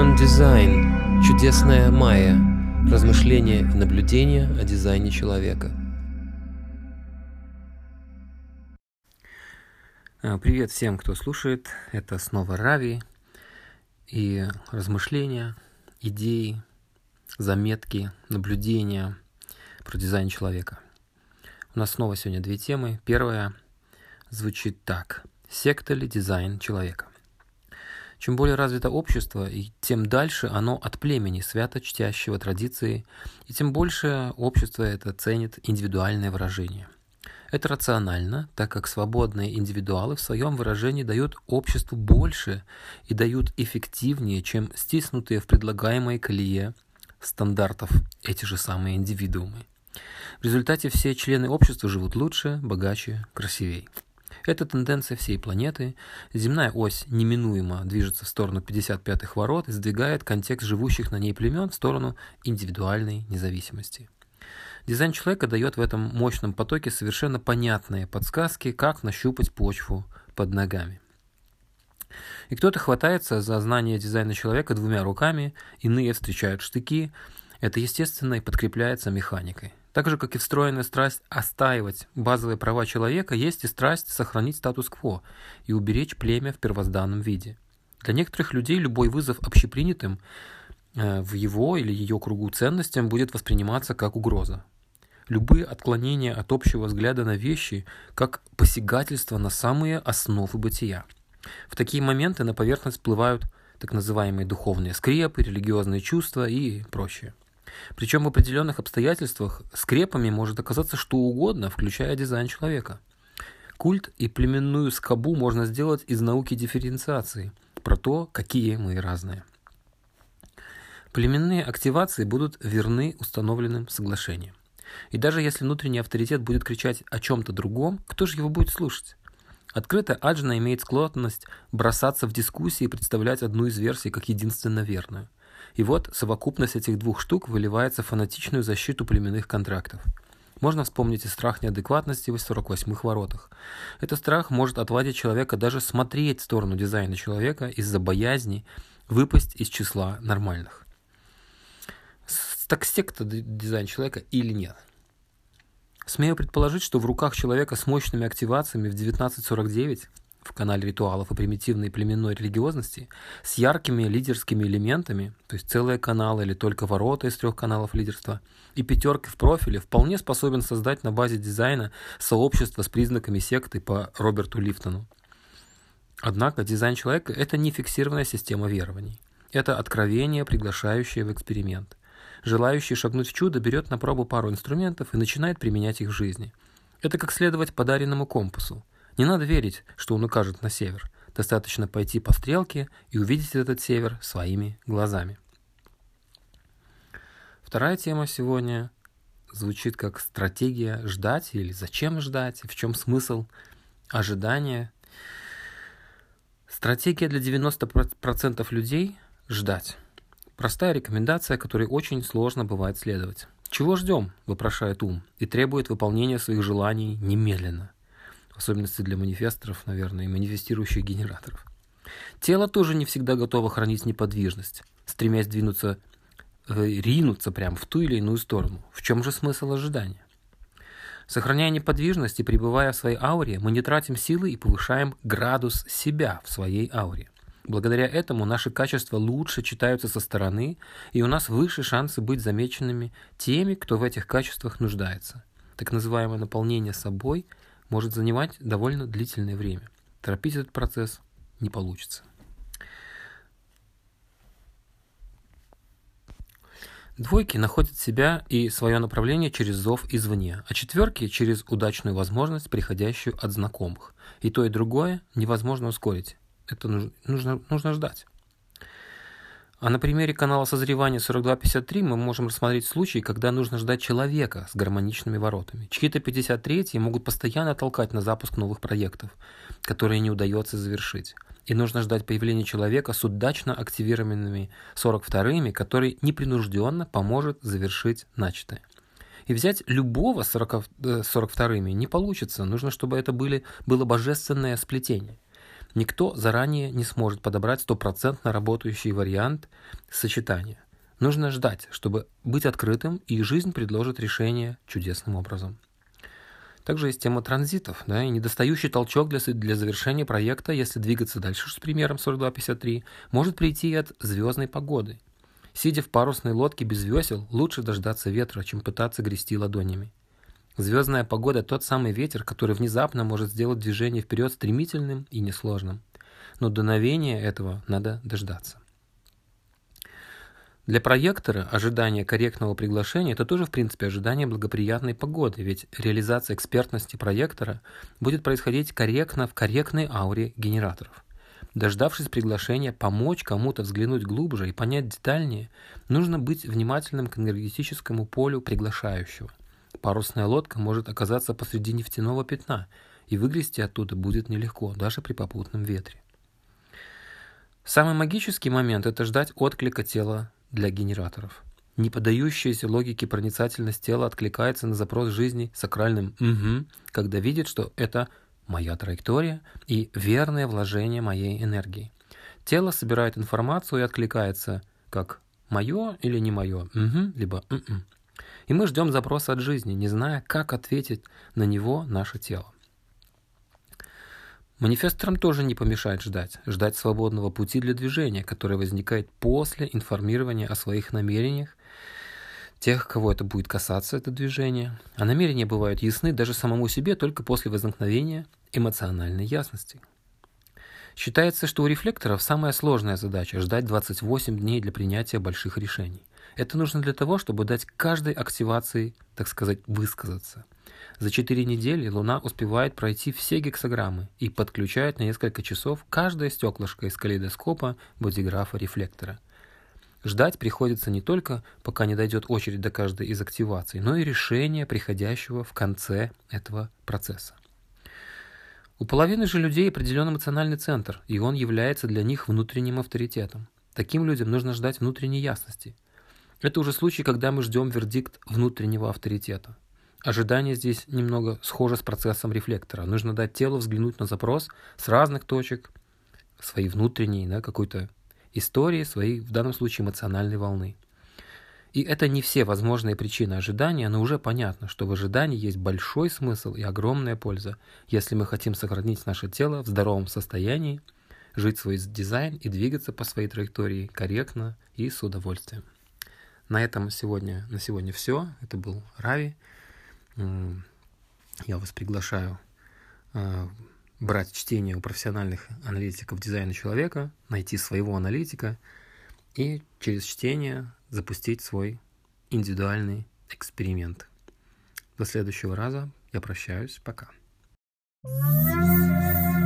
Human Design. Чудесная майя. Размышления и наблюдения о дизайне человека. А, привет всем, кто слушает. Это снова Рави. И размышления, идеи, заметки, наблюдения про дизайн человека. У нас снова сегодня две темы. Первая звучит так. Секта ли дизайн человека? Чем более развито общество, и тем дальше оно от племени, свято чтящего традиции, и тем больше общество это ценит индивидуальное выражение. Это рационально, так как свободные индивидуалы в своем выражении дают обществу больше и дают эффективнее, чем стиснутые в предлагаемой колее стандартов эти же самые индивидуумы. В результате все члены общества живут лучше, богаче, красивее. Это тенденция всей планеты. Земная ось неминуемо движется в сторону 55-х ворот и сдвигает контекст живущих на ней племен в сторону индивидуальной независимости. Дизайн человека дает в этом мощном потоке совершенно понятные подсказки, как нащупать почву под ногами. И кто-то хватается за знание дизайна человека двумя руками, иные встречают штыки. Это естественно и подкрепляется механикой. Так же, как и встроенная страсть остаивать базовые права человека, есть и страсть сохранить статус-кво и уберечь племя в первозданном виде. Для некоторых людей любой вызов общепринятым э, в его или ее кругу ценностям будет восприниматься как угроза. Любые отклонения от общего взгляда на вещи как посягательство на самые основы бытия. В такие моменты на поверхность всплывают так называемые духовные скрепы, религиозные чувства и прочее. Причем в определенных обстоятельствах скрепами может оказаться что угодно, включая дизайн человека. Культ и племенную скобу можно сделать из науки дифференциации, про то, какие мы разные. Племенные активации будут верны установленным соглашениям. И даже если внутренний авторитет будет кричать о чем-то другом, кто же его будет слушать? Открытая аджна имеет склонность бросаться в дискуссии и представлять одну из версий как единственно верную – и вот совокупность этих двух штук выливается в фанатичную защиту племенных контрактов. Можно вспомнить и страх неадекватности в 48-х воротах. Этот страх может отводить человека даже смотреть в сторону дизайна человека из-за боязни выпасть из числа нормальных. Так секта дизайн человека или нет? Смею предположить, что в руках человека с мощными активациями в 1949 в канале ритуалов и примитивной племенной религиозности с яркими лидерскими элементами, то есть целые каналы или только ворота из трех каналов лидерства, и пятеркой в профиле вполне способен создать на базе дизайна сообщество с признаками секты по Роберту Лифтону. Однако дизайн человека – это не фиксированная система верований. Это откровение, приглашающее в эксперимент. Желающий шагнуть в чудо берет на пробу пару инструментов и начинает применять их в жизни. Это как следовать подаренному компасу. Не надо верить, что он укажет на север. Достаточно пойти по стрелке и увидеть этот север своими глазами. Вторая тема сегодня звучит как стратегия ждать или зачем ждать, в чем смысл ожидания. Стратегия для 90% людей – ждать. Простая рекомендация, которой очень сложно бывает следовать. Чего ждем, вопрошает ум, и требует выполнения своих желаний немедленно – особенности для манифесторов, наверное, и манифестирующих генераторов. Тело тоже не всегда готово хранить неподвижность, стремясь двинуться, э, ринуться прямо в ту или иную сторону. В чем же смысл ожидания? Сохраняя неподвижность и пребывая в своей ауре, мы не тратим силы и повышаем градус себя в своей ауре. Благодаря этому наши качества лучше читаются со стороны, и у нас выше шансы быть замеченными теми, кто в этих качествах нуждается. Так называемое наполнение собой может занимать довольно длительное время. Торопить этот процесс не получится. Двойки находят себя и свое направление через зов извне, а четверки через удачную возможность, приходящую от знакомых. И то, и другое невозможно ускорить. Это нужно, нужно ждать. А на примере канала созревания 4253 мы можем рассмотреть случаи, когда нужно ждать человека с гармоничными воротами. Чьи-то 53 могут постоянно толкать на запуск новых проектов, которые не удается завершить. И нужно ждать появления человека с удачно активированными 42-ми, который непринужденно поможет завершить начатое. И взять любого 40, 42-ми э, не получится. Нужно, чтобы это были, было божественное сплетение – Никто заранее не сможет подобрать стопроцентно работающий вариант сочетания. Нужно ждать, чтобы быть открытым, и жизнь предложит решение чудесным образом. Также есть тема транзитов, да, и недостающий толчок для, для завершения проекта, если двигаться дальше с примером 4253, может прийти от звездной погоды. Сидя в парусной лодке без весел, лучше дождаться ветра, чем пытаться грести ладонями. Звездная погода – тот самый ветер, который внезапно может сделать движение вперед стремительным и несложным. Но дуновения этого надо дождаться. Для проектора ожидание корректного приглашения – это тоже, в принципе, ожидание благоприятной погоды, ведь реализация экспертности проектора будет происходить корректно в корректной ауре генераторов. Дождавшись приглашения помочь кому-то взглянуть глубже и понять детальнее, нужно быть внимательным к энергетическому полю приглашающего. Парусная лодка может оказаться посреди нефтяного пятна, и выгрести оттуда будет нелегко, даже при попутном ветре. Самый магический момент – это ждать отклика тела для генераторов. Не поддающаяся логике проницательность тела откликается на запрос жизни сакральным «угу», когда видит, что это моя траектория и верное вложение моей энергии. Тело собирает информацию и откликается как «моё» или «не моё», угу, либо «м-м». И мы ждем запроса от жизни, не зная, как ответить на него наше тело. Манифесторам тоже не помешает ждать, ждать свободного пути для движения, которое возникает после информирования о своих намерениях тех, кого это будет касаться, это движение. А намерения бывают ясны даже самому себе только после возникновения эмоциональной ясности. Считается, что у рефлекторов самая сложная задача – ждать 28 дней для принятия больших решений. Это нужно для того, чтобы дать каждой активации, так сказать, высказаться – за 4 недели Луна успевает пройти все гексограммы и подключает на несколько часов каждое стеклышко из калейдоскопа бодиграфа рефлектора. Ждать приходится не только, пока не дойдет очередь до каждой из активаций, но и решения, приходящего в конце этого процесса. У половины же людей определен эмоциональный центр, и он является для них внутренним авторитетом. Таким людям нужно ждать внутренней ясности. Это уже случай, когда мы ждем вердикт внутреннего авторитета. Ожидание здесь немного схоже с процессом рефлектора. Нужно дать телу взглянуть на запрос с разных точек своей внутренней, да, какой-то истории, своей, в данном случае, эмоциональной волны. И это не все возможные причины ожидания, но уже понятно, что в ожидании есть большой смысл и огромная польза, если мы хотим сохранить наше тело в здоровом состоянии, жить свой дизайн и двигаться по своей траектории корректно и с удовольствием. На этом сегодня, на сегодня все. Это был Рави я вас приглашаю а, брать чтение у профессиональных аналитиков дизайна человека, найти своего аналитика и через чтение запустить свой индивидуальный эксперимент. До следующего раза. Я прощаюсь. Пока. thank you